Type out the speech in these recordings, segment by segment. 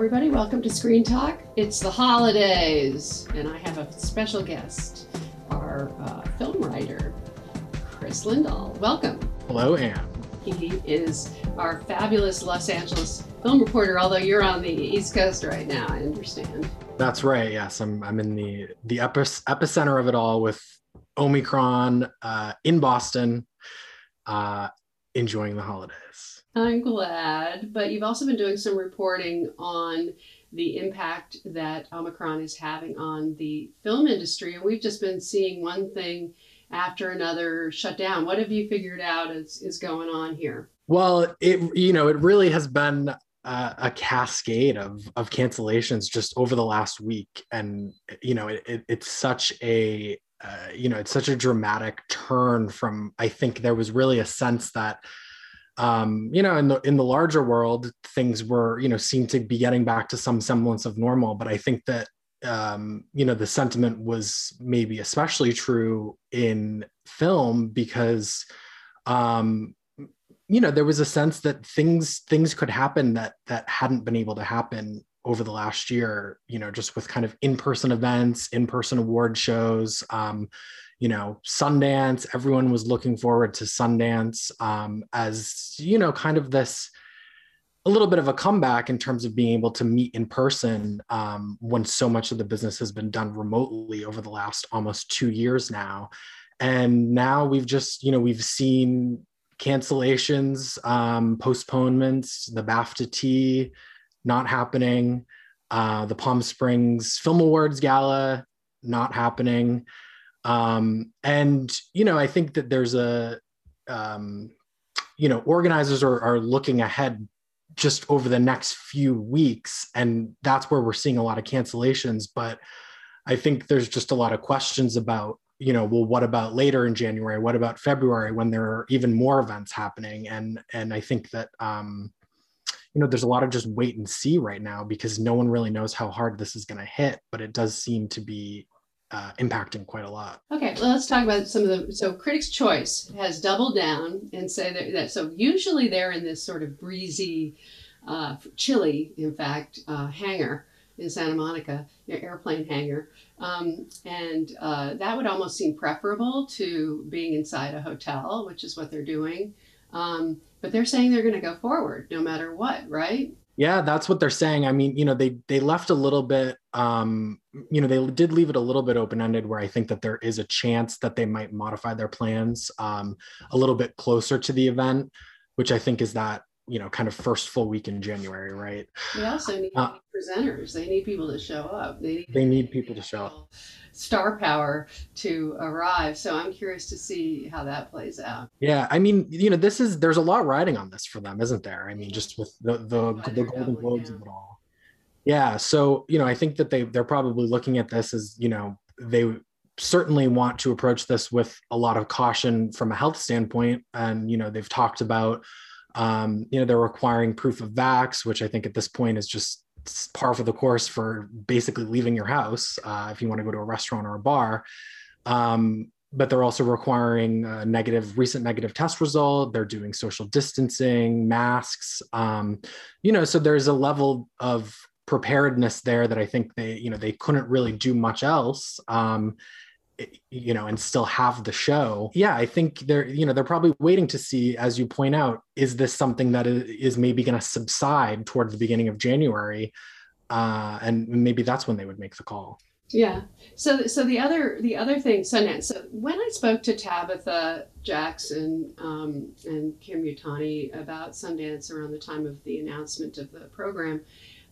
Everybody. Welcome to Screen Talk. It's the holidays, and I have a special guest, our uh, film writer, Chris Lindahl. Welcome. Hello, Anne. He is our fabulous Los Angeles film reporter, although you're on the East Coast right now, I understand. That's right. Yes, I'm. I'm in the the epicenter of it all with Omicron uh, in Boston, uh, enjoying the holidays. I'm glad, but you've also been doing some reporting on the impact that Omicron is having on the film industry, and we've just been seeing one thing after another shut down. What have you figured out is, is going on here? Well, it you know it really has been a, a cascade of of cancellations just over the last week, and you know it, it, it's such a uh, you know it's such a dramatic turn from I think there was really a sense that um, you know, in the in the larger world, things were, you know, seemed to be getting back to some semblance of normal. But I think that um, you know, the sentiment was maybe especially true in film because um, you know, there was a sense that things things could happen that that hadn't been able to happen over the last year, you know, just with kind of in-person events, in-person award shows, um, you know sundance everyone was looking forward to sundance um, as you know kind of this a little bit of a comeback in terms of being able to meet in person um, when so much of the business has been done remotely over the last almost two years now. And now we've just you know we've seen cancellations um, postponements the bafta tea not happening uh, the palm springs film awards gala not happening um, and you know i think that there's a um, you know organizers are, are looking ahead just over the next few weeks and that's where we're seeing a lot of cancellations. But i think there's just a lot of questions about you know well what about later in january? What about february when there are even more events happening? And and i think that um you know there's a lot of just wait and see right now because no one really knows how hard this is going to hit but it does seem to be uh, impacting quite a lot. Okay, well, let's talk about some of the. So, Critics' Choice has doubled down and say that, that so usually they're in this sort of breezy, uh, chilly, in fact, uh, hangar in Santa Monica, airplane hangar, um, and uh, that would almost seem preferable to being inside a hotel, which is what they're doing. Um, but they're saying they're going to go forward no matter what, right? Yeah, that's what they're saying. I mean, you know, they they left a little bit um, you know, they did leave it a little bit open-ended where I think that there is a chance that they might modify their plans um, a little bit closer to the event, which I think is that, you know, kind of first full week in January, right? They also need uh, presenters. They need people to show up. They need, they need people to show up star power to arrive. So I'm curious to see how that plays out. Yeah, I mean, you know, this is there's a lot riding on this for them, isn't there? I mean, just with the the, the Golden Globes of it all. Yeah, so you know, I think that they they're probably looking at this as you know they certainly want to approach this with a lot of caution from a health standpoint, and you know they've talked about um, you know they're requiring proof of vax, which I think at this point is just par for the course for basically leaving your house uh, if you want to go to a restaurant or a bar. Um, but they're also requiring a negative recent negative test result. They're doing social distancing, masks. Um, you know, so there's a level of preparedness there that I think they, you know, they couldn't really do much else. Um, you know and still have the show. Yeah i think they're you know they're probably waiting to see as you point out is this something that is maybe going to subside toward the beginning of january? Uh, and maybe that's when they would make the call. Yeah. So so the other the other thing sundance so when i spoke to tabitha jackson um, and kim yutani about sundance around the time of the announcement of the program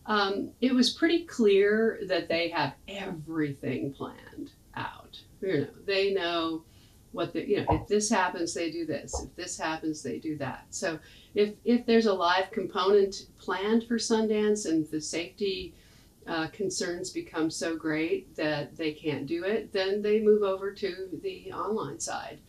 um, it was pretty clear that they have everything planned out. You know, they know what the you know if this happens they do this. If this happens they do that. So if if there's a live component planned for sundance and the safety uh, concerns become so great that they can't do it then they move over to the online side.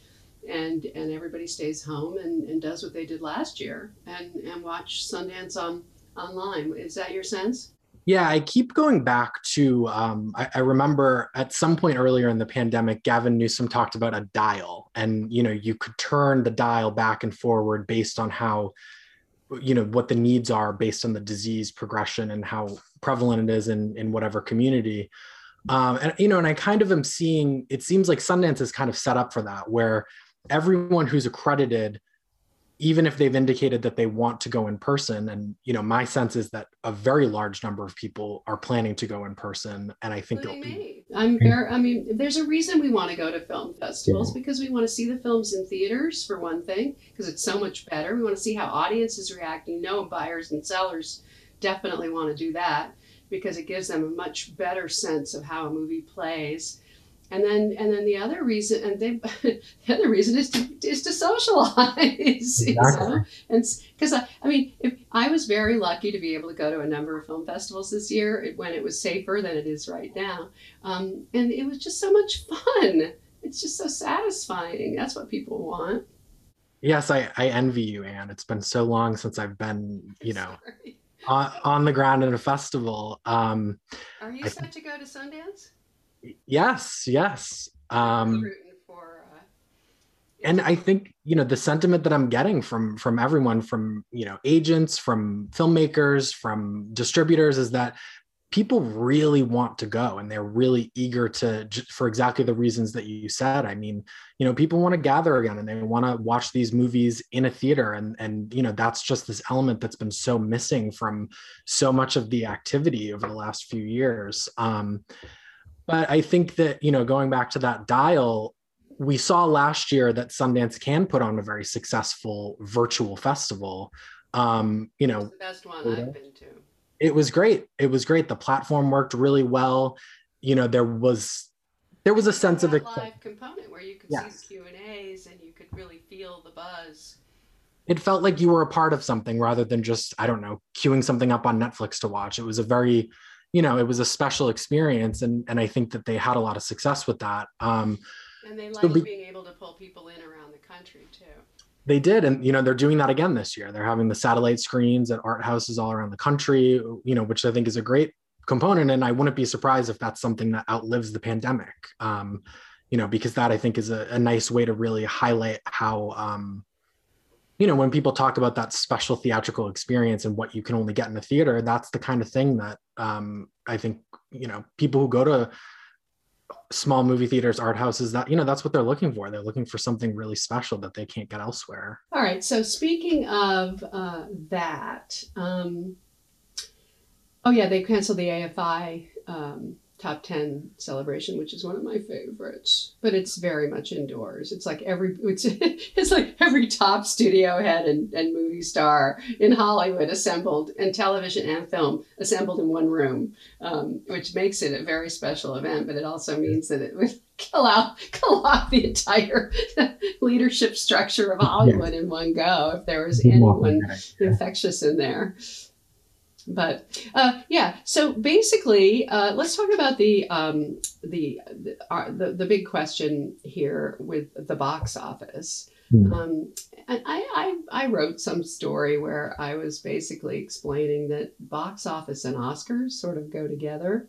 And and everybody stays home and, and does what they did last year and and watch sundance on online is that your sense yeah, I keep going back to. Um, I, I, remember at some point earlier in the pandemic, Gavin Newsom talked about a dial, and you know, you could turn the dial back and forward based on how, you know, what the needs are based on the disease progression and how prevalent it is in in whatever community. Um, and you know, and I kind of am seeing. It seems like Sundance is kind of set up for that, where everyone who's accredited even if they've indicated that they want to go in person and you know my sense is that a very large number of people are planning to go in person and i think it'll be i'm very i mean there's a reason we want to go to film festivals yeah. because we want to see the films in theaters for one thing because it's so much better. We want to see how audiences reacting no buyers and sellers definitely want to do that because it gives them a much better sense of how a movie plays and then and then the other reason and they the other reason is to is to socialize exactly. and because I, I mean if i was very lucky to be able to go to a number of film festivals this year when it was safer than it is right now. Um, and it was just so much fun. It's just so satisfying. That's what people want. Yes i i envy you anne. It's been so long since i've been you know on, on the ground at a festival. Um are you set to go to sundance Yes, yes. Um, for, uh, and I think you know the sentiment that I'm getting from from everyone, from you know agents, from filmmakers, from distributors, is that people really want to go and they're really eager to for exactly the reasons that you said i mean you know people want to gather again and they want to watch these movies in a theater and and you know that's just this element that's been so missing from so much of the activity over the last few years um, but I think that, you know, going back to that dial, we saw last year that Sundance can put on a very successful virtual festival. Um, you know, the best one I've been to. It was great. It was great. The platform worked really well. You know, there was there was a sense of a live component where you could yes. see Q and A's and you could really feel the buzz. It felt like you were a part of something rather than just I don't know queuing something up on Netflix to watch. It was a very you know it was a special experience and and i think that they had a lot of success with that um and they like so be, being able to pull people in around the country too. They did and you know they're doing that again this year. They're having the satellite screens at art houses all around the country you know which i think is a great component and i wouldn't be surprised if that's something that outlives the pandemic um you know because that i think is a, a nice way to really highlight how um you know, when people talk about that special theatrical experience and what you can only get in a theater, that's the kind of thing that um, I think, you know, people who go to small movie theaters, art houses, that, you know, that's what they're looking for. They're looking for something really special that they can't get elsewhere. All right. So speaking of uh, that, um, oh yeah, they canceled the AFI um, top 10 celebration which is one of my favorites. But it's very much indoors. It's like every it's, it's like every top studio head and, and movie star in hollywood assembled and television and film assembled in one room um, which makes it a very special event but it also means that it would kill out kill off the entire leadership structure of hollywood in one go if there was anyone infectious in there but uh, yeah, so basically, uh, let's talk about the um, the the, uh, the, the big question here with the box office. Mm. Um, and I, I I wrote some story where I was basically explaining that box office and Oscars sort of go together,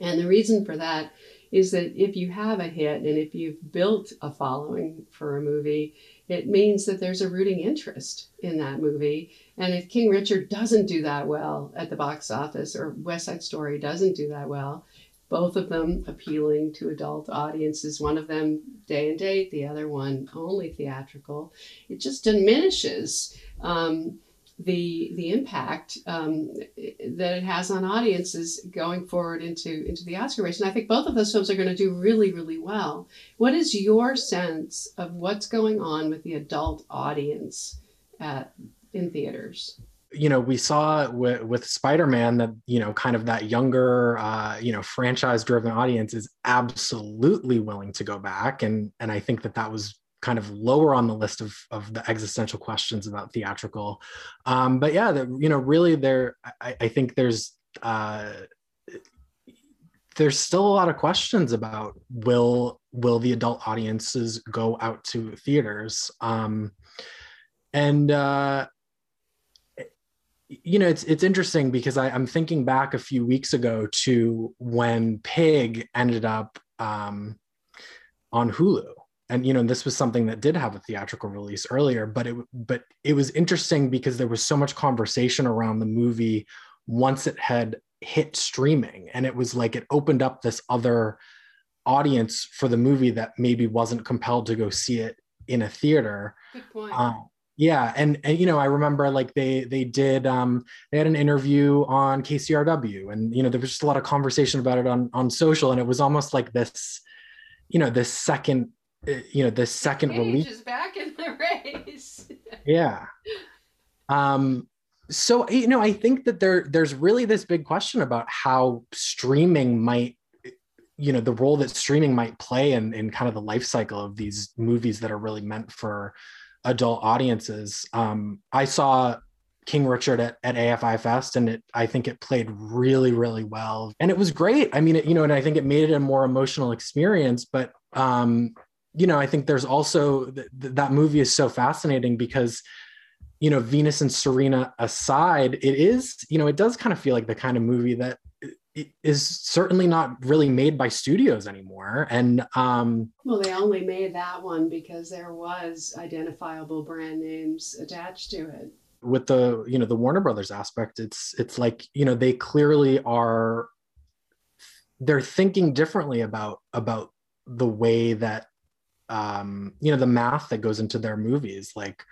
and the reason for that is that if you have a hit and if you've built a following for a movie, it means that there's a rooting interest in that movie. And if King Richard doesn't do that well at the box office or West Side Story doesn't do that well, both of them appealing to adult audiences, one of them day and date, the other one only theatrical, it just diminishes. Um, the the impact um, that it has on audiences going forward into into the Oscar race. And I think both of those films are going to do really really well. What is your sense of what's going on with the adult audience at in theaters? you know we saw with, with spider-man that you know kind of that younger uh, you know franchise driven audience is absolutely willing to go back. And and i think that that was kind of lower on the list of, of the existential questions about theatrical. Um, but yeah the, you know really there I, I think there's uh, there's still a lot of questions about will will the adult audiences go out to theaters? Um, and uh, you know it's it's interesting because I, am thinking back a few weeks ago to when Pig ended up um, on Hulu, and you know this was something that did have a theatrical release earlier, but it but it was interesting because there was so much conversation around the movie once it had hit streaming, and it was like it opened up this other audience for the movie that maybe wasn't compelled to go see it in a theater. Good point. Um, yeah and, and you know i remember like they they did um they had an interview on kcrw and you know there was just a lot of conversation about it on on social and it was almost like this you know this second uh, you know this second release is back in the race. yeah um so you know i think that there there's really this big question about how streaming might you know the role that streaming might play in in kind of the life cycle of these movies that are really meant for adult audiences. Um, I saw King Richard at, at AFI Fest, and it I think it played really, really well, and it was great. I mean, it, you know, and I think it made it a more emotional experience. But um, you know, I think there's also th- that movie is so fascinating because you know venus and serena aside it is you know it does kind of feel like the kind of movie that is certainly not really made by studios anymore. And um well they only made that one because there was identifiable brand names attached to it. With the you know the warner brothers aspect it's it's like you know they clearly are they're thinking differently about about the way that um you know the math that goes into their movies. Like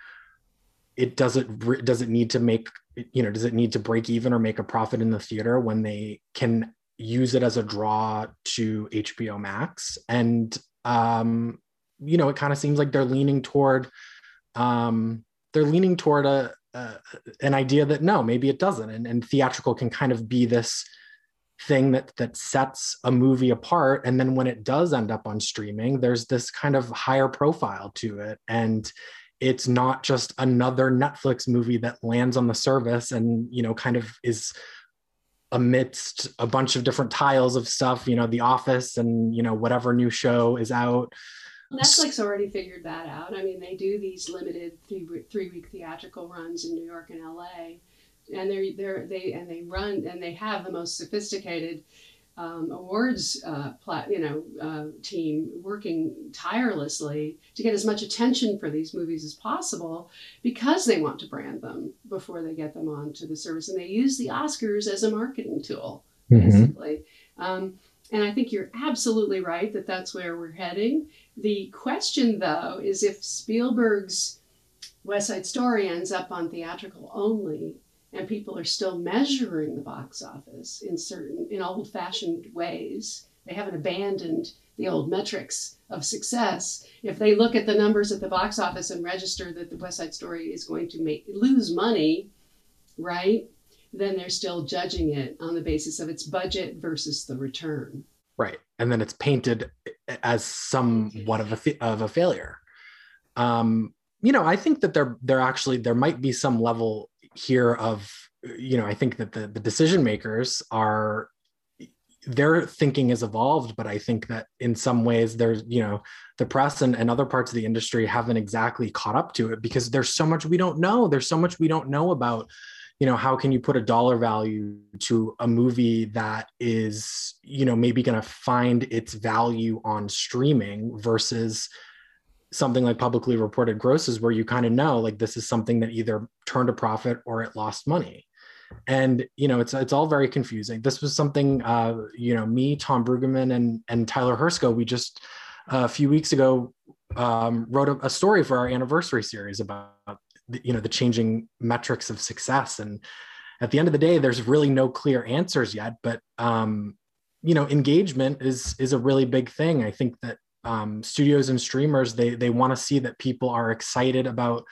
it doesn't does it need to make you know does it need to break even or make a profit in the theater when they can use it as a draw to HBO Max? And um you know it kind of seems like they're leaning toward um they're leaning toward a, a an idea that no maybe it doesn't. And, and theatrical can kind of be this thing that that sets a movie apart. And then when it does end up on streaming there's this kind of higher profile to it. And it's not just another Netflix movie that lands on the service and you know kind of is amidst a bunch of different tiles of stuff, you know, The Office and you know whatever new show is out. Netflix already figured that out. I mean, they do these limited three three week theatrical runs in New York and LA, and they're they're they and they run and they have the most sophisticated um, awards uh, plat, you know uh, team working tirelessly to get as much attention for these movies as possible because they want to brand them before they get them onto the service. And they use the oscars as a marketing tool mm-hmm. basically. Um, and i think you're absolutely right that that's where we're heading. The question though is if spielberg's west side story ends up on theatrical only and people are still measuring the box office in certain in old-fashioned ways. They haven't abandoned the old metrics of success. If they look at the numbers at the box office and register that the west side story is going to make lose money right then they're still judging it on the basis of its budget versus the return. Right. And then it's painted as somewhat of a of a failure. Um you know i think that there there actually there might be some level here of you know i think that the, the decision makers are their thinking has evolved but i think that in some ways there's you know the press and, and other parts of the industry haven't exactly caught up to it because there's so much we don't know. There's so much we don't know about you know how can you put a dollar value to a movie that is you know maybe going to find its value on streaming versus something like publicly reported grosses where you kind of know like this is something that either turned a profit or it lost money. And you know it's it's all very confusing. This was something uh you know me tom brueggemann and and tyler hersko we just uh, a few weeks ago um, wrote a, a, story for our anniversary series about the, you know the changing metrics of success. And at the end of the day there's really no clear answers yet but um you know engagement is is a really big thing. I think that um, studios and streamers they they want to see that people are excited about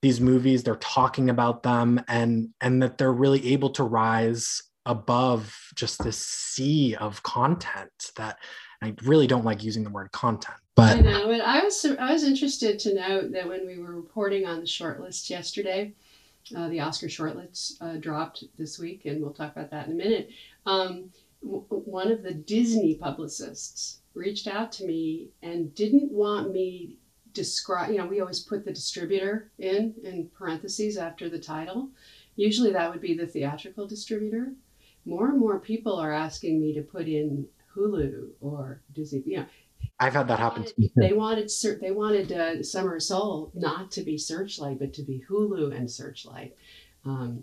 these movies they're talking about them and and that they're really able to rise above just this sea of content that I really don't like using the word content but I know, and I was I was interested to note that when we were reporting on the shortlist yesterday, uh, the Oscar shortlists uh, dropped this week, and we'll talk about that in a minute. Um, w- one of the Disney publicists reached out to me and didn't want me describe. You know, we always put the distributor in in parentheses after the title. Usually, that would be the theatrical distributor. More and more people are asking me to put in Hulu or Disney. You know, I've had that happen to me. they wanted they wanted uh, Summer Soul not to be Searchlight, but to be Hulu and Searchlight, um,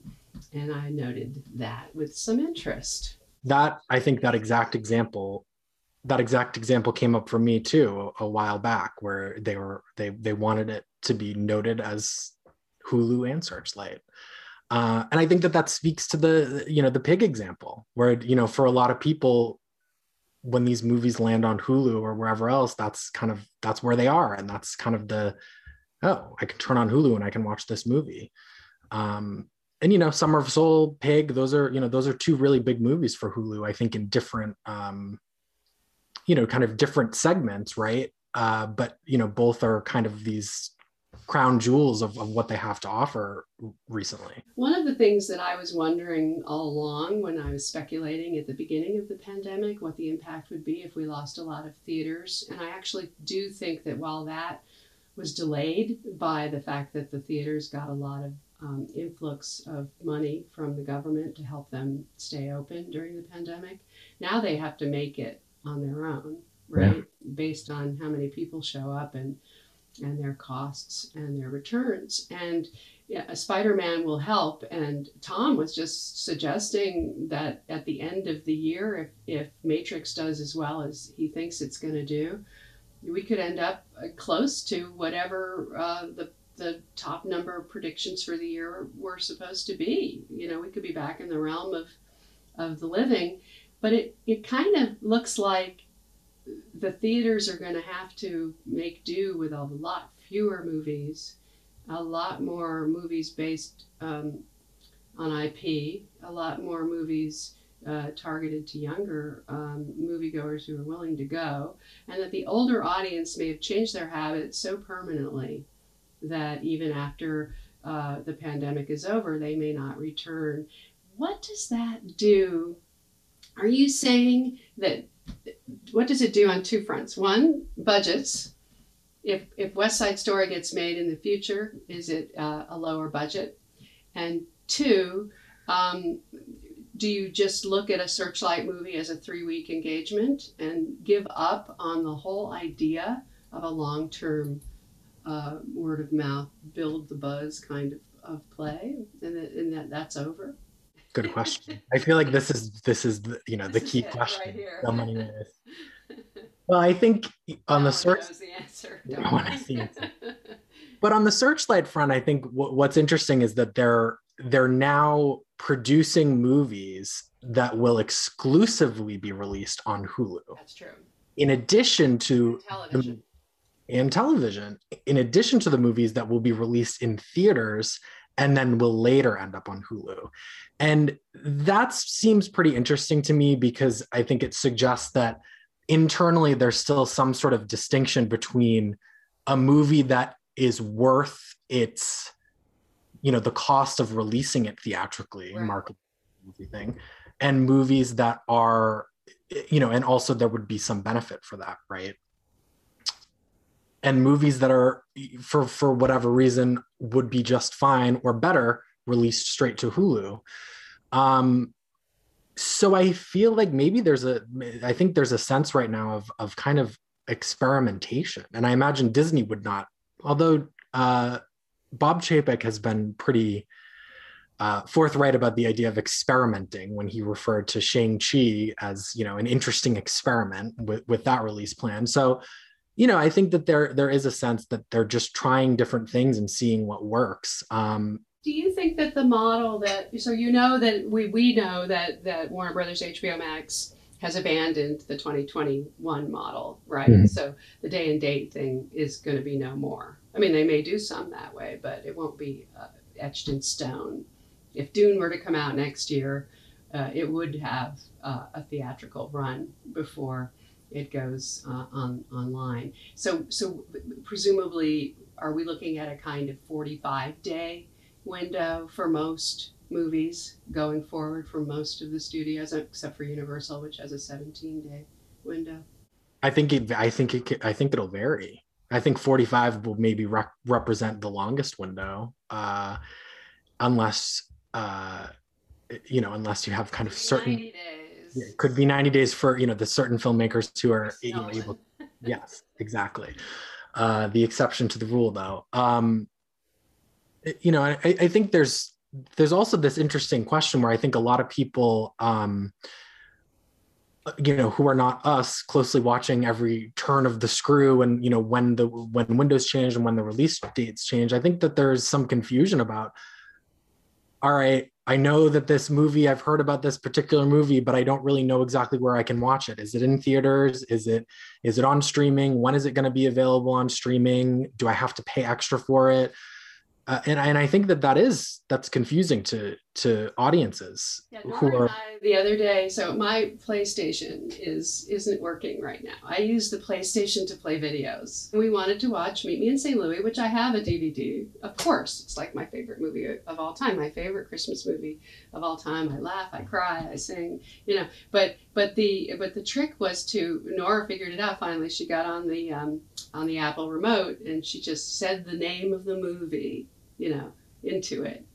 and I noted that with some interest. that i think that exact example that exact example came up for me too a, while back where they were they they wanted it to be noted as hulu and searchlight. Uh, and i think that that speaks to the you know the pig example where you know for a lot of people when these movies land on hulu or wherever else that's kind of that's where they are. And that's kind of the oh i can turn on hulu and i can watch this movie. Um, and you know summer of soul pig those are you know those are two really big movies for hulu i think in different um you know kind of different segments right uh but you know both are kind of these crown jewels of, of what they have to offer recently One of the things that I was wondering all along when I was speculating at the beginning of the pandemic what the impact would be if we lost a lot of theaters, and I actually do think that while that was delayed by the fact that the theaters got a lot of um, influx of money from the government to help them stay open during the pandemic. Now they have to make it on their own, right? Based on how many people show up and and their costs and their returns. And yeah, a Spider-Man will help. And Tom was just suggesting that at the end of the year, if if Matrix does as well as he thinks it's going to do, we could end up uh, close to whatever uh, the the top number of predictions for the year were supposed to be. You know, we could be back in the realm of of the living, but it it kind of looks like the theaters are going to have to make do with a lot fewer movies, a lot more movies based um, on IP, a lot more movies uh, targeted to younger um, moviegoers who are willing to go, and that the older audience may have changed their habits so permanently that even after uh, the pandemic is over, they may not return. What does that do? Are you saying that? What does it do on two fronts? One, budgets. If if West Side Story gets made in the future, is it uh, a lower budget? And two, um, do you just look at a Searchlight movie as a three week engagement and give up on the whole idea of a long term uh, word of mouth, build the buzz kind of, of play, and and that that's over? Good question i feel like this is this is the you know the key right question many well i think on the search the answer. Don't one worry. knows the answer. but on the searchlight front i think w- what's interesting is that they're they're now producing movies that will exclusively be released on hulu That's true. in addition to Television. and television in addition to the movies that will be released in theaters and then will later end up on Hulu. And that seems pretty interesting to me because I think it suggests that internally there's still some sort of distinction between a movie that is worth its you know the cost of releasing it theatrically Right. market everything and movies that are you know and also there would be some benefit for that right and movies that are for for whatever reason would be just fine or better released straight to Hulu. Um so I feel like maybe there's a I think there's a sense right now of of kind of experimentation and I imagine Disney would not although uh Bob Chapek has been pretty uh, forthright about the idea of experimenting when he referred to Shang-Chi as, you know, an interesting experiment with, with that release plan. So, you know, I think that there there is a sense that they're just trying different things and seeing what works. Um, Do you think that the model that so you know that we we know that that Warner Brothers HBO Max has abandoned the 2021 model, right? Mhm. So the day and date thing is going to be no more. I mean, they may do some that way, but it won't be uh, etched in stone. If Dune were to come out next year, uh, it would have uh, a theatrical run before it goes uh, on online. So, so presumably, are we looking at a kind of 45 day window for most movies going forward for most of the studios, except for Universal, which has a 17 day window? I think it. I think it. I think it'll vary. I think 45 will maybe rep- represent the longest window, uh, unless uh, you know, unless you have kind of certain. 90 days. It could be 90 days for you know the certain filmmakers who are you know able. Yes, exactly. Uh, the exception to the rule, though. Um, you know, I, I think there's there's also this interesting question where I think a lot of people. Um, you know who are not us closely watching every turn of the screw and you know when the when windows change and when the release dates change i think that there's some confusion about all right i know that this movie i've heard about this particular movie but i don't really know exactly where i can watch it. Is it in theaters? Is it is it on streaming? When is it going to be available on streaming? Do i have to pay extra for it? Uh, and, and I think that that is that's confusing to to audiences Yeah, who Nora are and I, the other day, so my PlayStation is isn't working right now. I use the PlayStation to play videos. We wanted to watch Meet Me in St. Louis, which I have a DVD. Of course, it's like my favorite movie of all time, my favorite Christmas movie of all time. I laugh, I cry, I sing, you know. But but the but the trick was to Nora figured it out. Finally, she got on the um, on the Apple remote and she just said the name of the movie, you know, into it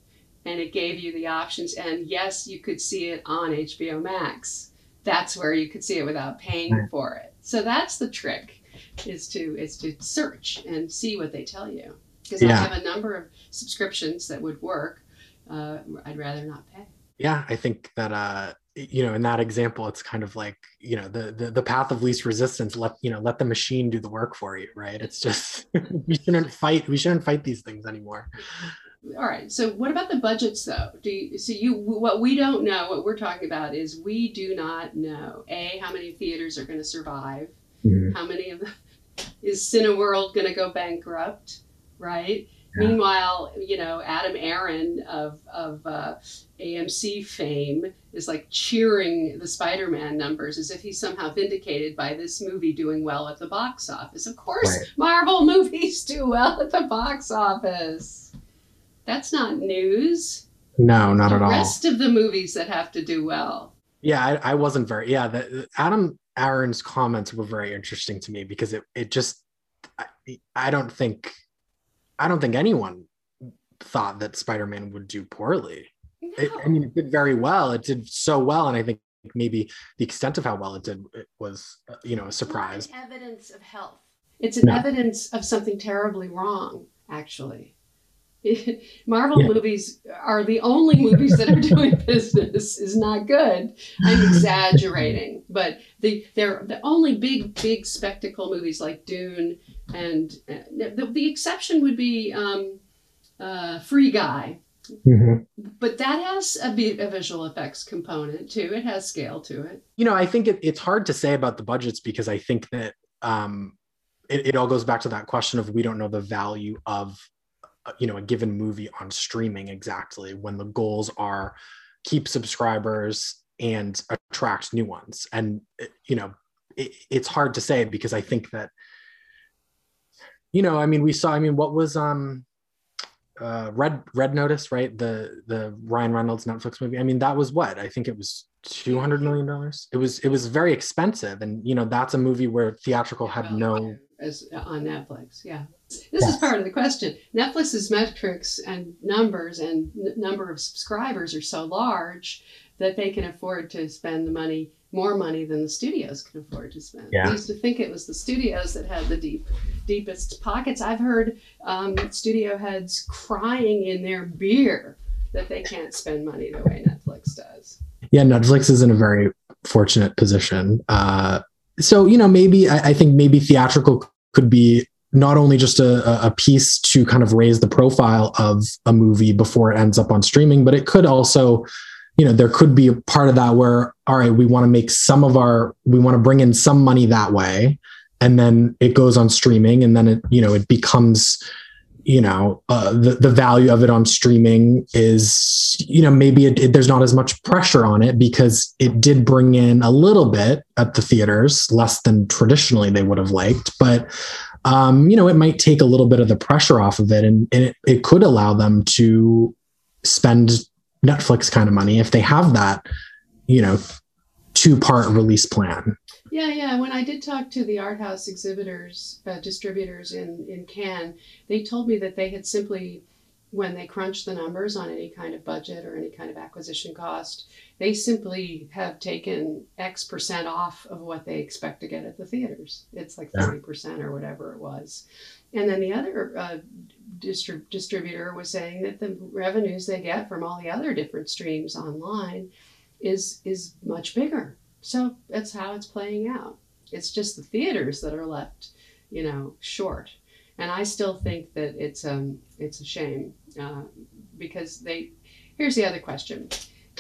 and it gave you the options. And yes, you could see it on HBO Max. That's where you could see it without paying for it. So that's the trick, is to is to search and see what they tell you. Because I have a number of subscriptions that would work. Uh, I'd rather not pay. yeah i think that uh you know in that example it's kind of like you know the, the the path of least resistance let you know let the machine do the work for you right it's just we shouldn't fight we shouldn't fight these things anymore All right. So what about the budgets, though? Do you, so you what we don't know, what we're talking about is we do not know a how many theaters are going to survive. how many of the is Cineworld going to go bankrupt, right? Yeah. Meanwhile, you know, Adam Aron of of uh, AMC fame is like cheering the Spider-Man numbers as if he's somehow vindicated by this movie doing well at the box office. Of course, Right. Marvel movies do well at the box office. That's not news. no not the at all The rest of the movies that have to do well. yeah I, I wasn't very yeah the, adam aron's comments were very interesting to me because it it just I, I don't think i don't think anyone thought that spider-man would do poorly it, I mean, it did very well. It did so well, and I think maybe the extent of how well it did it was, uh, you know, a surprise. Not evidence of health. It's an No. evidence of something terribly wrong, actually. Marvel Yeah. movies are the only movies that are doing business is not good. I'm exaggerating, but the they're the only big big spectacle movies like Dune and uh, the, the exception would be um, uh, Free Guy, but that has a, vi- a visual effects component too. It has scale to it. You know, I think it, it's hard to say about the budgets because I think that um, it, it all goes back to that question of we don't know the value of, you know, a given movie on streaming exactly when the goals are keep subscribers and attract new ones. And, uh, you know, it, it's hard to say because I think that, you know, I mean, we saw, I mean, what was, um, uh red red notice right? The the ryan reynolds netflix movie. I mean that was what? I think it was 200 million dollars. It was it was very expensive. And you know that's a movie where theatrical had no as on Netflix. Yeah, this is part of the question. Netflix's metrics and numbers and n- number of subscribers are so large that they can afford to spend the money more money than the studios can afford to spend. Yeah. I used to think it was the studios that had the deep deepest pockets. I've heard um, studio heads crying in their beer that they can't spend money the way Netflix does. yeah netflix is in a very fortunate position uh so you know maybe i, I think maybe theatrical could be not only just a, a- piece to kind of raise the profile of a movie before it ends up on streaming but it could also you know there could be a part of that where all right we want to make some of our we want to bring in some money that way and then it goes on streaming and then it you know it becomes you know uh, the the value of it on streaming is you know maybe it, it, there's not as much pressure on it because it did bring in a little bit at the theaters less than traditionally they would have liked but um, you know it might take a little bit of the pressure off of it and, and it, it could allow them to spend netflix kind of money if they have that you know two part release plan yeah, yeah. When I did talk to the art house exhibitors, uh, distributors in, in Cannes, they told me that they had simply, when they crunch the numbers on any kind of budget or any kind of acquisition cost, they simply have taken X percent off of what they expect to get at the theaters. It's like 30% or whatever it was. And then the other uh, distrib- distributor was saying that the revenues they get from all the other different streams online is is much bigger so that's how it's playing out. It's just the theaters that are left, you know, short. And I still think that it's um it's a shame uh, because they. Here's the other question: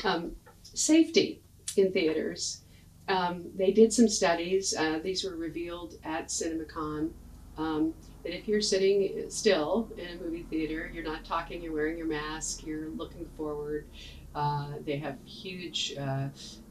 um, safety in theaters. Um, they did some studies. Uh, these were revealed at CinemaCon. Um, that if you're sitting still in a movie theater, you're not talking, you're wearing your mask, you're looking forward. Uh, they have huge uh,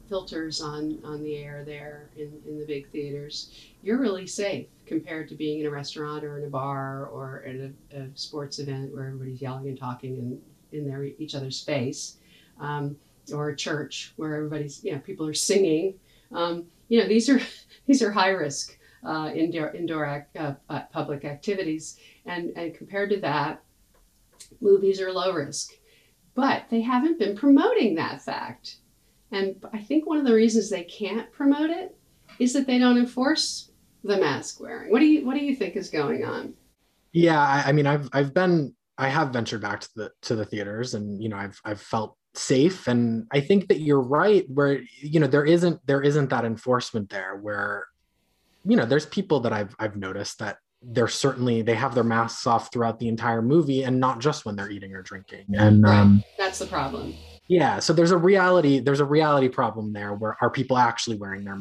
filters on, on the air there in, in the big theaters, you're really safe compared to being in a restaurant or in a bar or at a, a sports event where everybody's yelling and talking in, in their each other's face, um, or a church where everybody's you know people are singing. Um, you know these are these are high risk uh, indoor indoor act, uh, uh, public activities, and and compared to that, movies are low risk. But they haven't been promoting that fact. And I think one of the reasons they can't promote it is that they don't enforce the mask wearing. What do you what do you think is going on? Yeah, I, I mean, I've I've been I have ventured back to the to the theaters, and you know, I've I've felt safe, and I think that you're right. Where you know there isn't there isn't that enforcement there. Where you know, there's people that I've I've noticed that they're certainly they have their masks off throughout the entire movie, and not just when they're eating or drinking. And right. um, that's the problem yeah so there's a reality there's a reality problem there where are people actually wearing their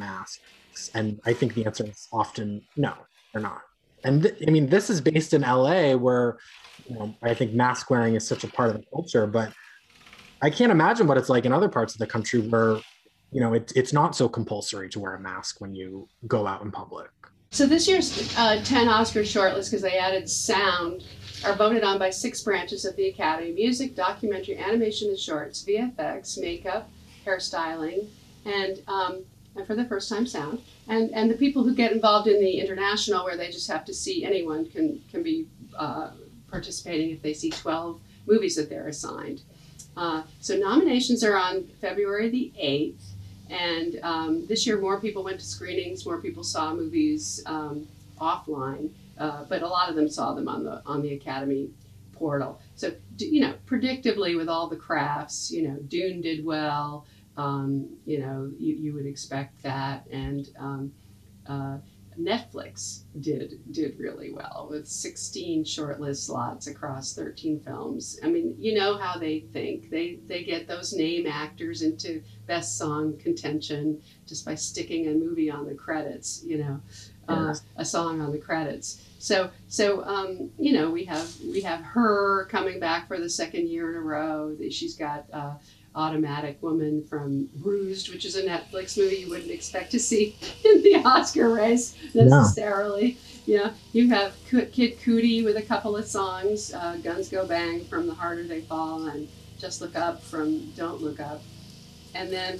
and i think the answer is often no they're not. And th- i mean this is based in la where you know i think mask wearing is such a part of the culture but i can't imagine what it's like in other parts of the country where you know it, it's not so compulsory to wear a mask when you go out in public. So this year's uh, 10 oscar shortlist because they added sound are voted on by six branches of the Academy. Music, documentary, animation and shorts, VFX, makeup, hairstyling, and, um, and for the first time, sound. And, and the people who get involved in the international, where they just have to see anyone can, can be uh, participating if they see 12 movies that they're assigned. Uh, so nominations are on February the 8th. And um, this year, more people went to screenings, more people saw movies um, offline. Uh, but a lot of them saw them on the on the Academy portal. So you know, predictably with all the crafts, you know, Dune did well. Um, you know, you, you would expect that, and um, uh, Netflix did did really well with 16 shortlist slots across 13 films. I mean, you know how they think. They they get those name actors into best song contention just by sticking a movie on the credits. You know, uh, a song on the credits. So so um, you know we have we have her coming back for the second year in a row. She's got uh, Automatic Woman from Bruised, which is a Netflix movie you wouldn't expect to see in the Oscar race necessarily. No. Yeah, you have Kid Cudi with a couple of songs, uh, Guns Go Bang from The Harder They Fall, and Just Look Up from Don't Look Up. And then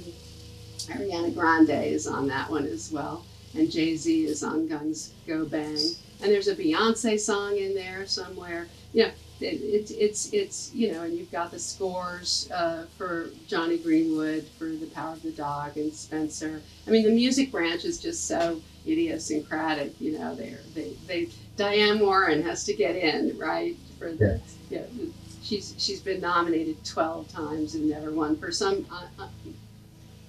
Ariana Grande is on that one as well and Jay Z is on Guns Go Bang, and there's a Beyonce song in there somewhere. You know, it, it, it's it's you know, and you've got the scores uh, for Jonny Greenwood for The Power of the Dog and Spencer. I mean, the music branch is just so idiosyncratic. You know, they they they Diane Warren has to get in right for the yeah. You know, she's she's been nominated 12 times and never won for some uh, uh,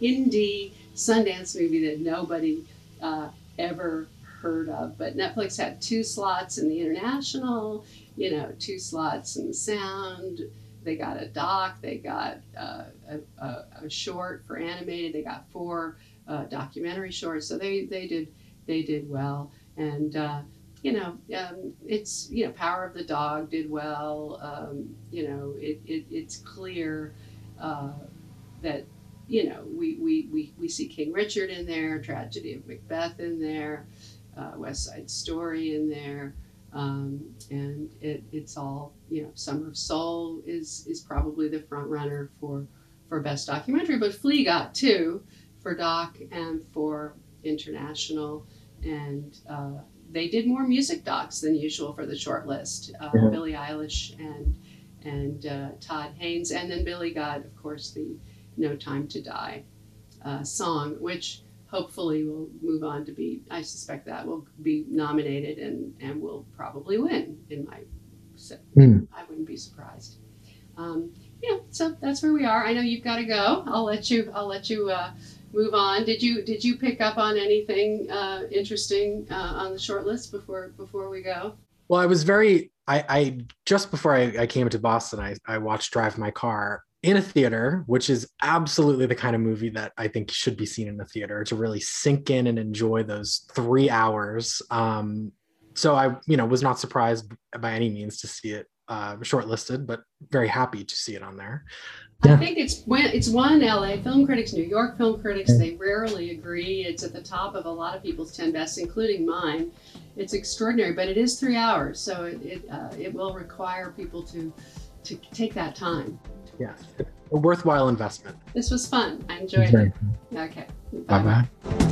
indie Sundance movie that nobody uh, ever heard of. But Netflix had two slots in the international, you know, two slots in the sound. They got a doc, they got uh, a, a, a, short for animated, they got four uh, documentary shorts. So they, they did they did well. And uh, you know, um, it's you know, Power of the Dog did well. Um, you know, it, it it's clear uh, that you know we, we we we see King Richard in there, Tragedy of Macbeth in there, uh, West Side Story in there. Um, and it, it's all you know. Summer of Soul is is probably the front runner for for best documentary, but Flee got two for doc and for international, and uh, they did more music docs than usual for the short list. Uh, Yeah. Billie Eilish and and uh, Todd Haynes, and then Billie got, of course, the No Time to Die uh, song, which hopefully will move on to be. I suspect that will be nominated and and will probably win. In my, so Hmm. I wouldn't be surprised. Um, yeah, so that's where we are. I know you've got to go. I'll let you. I'll let you uh, move on. Did you Did you pick up on anything uh, interesting uh, on the short list before before we go? Well, I was very I, I just before I, I came to Boston, I, I watched Drive My Car in a theater, which is absolutely the kind of movie that I think should be seen in a theater to really sink in and enjoy those three hours. Um, so I, you know, was not surprised by any means to see it uh, shortlisted, but very happy to see it on there. I think it's when it's won LA film critics, New York film critics. They rarely agree. It's at the top of a lot of people's ten best, including mine. It's extraordinary, but it is three hours, so it it, uh, it will require people to to take that time. Yes, a worthwhile investment. This was fun. I enjoyed Very it. Okay. Bye bye.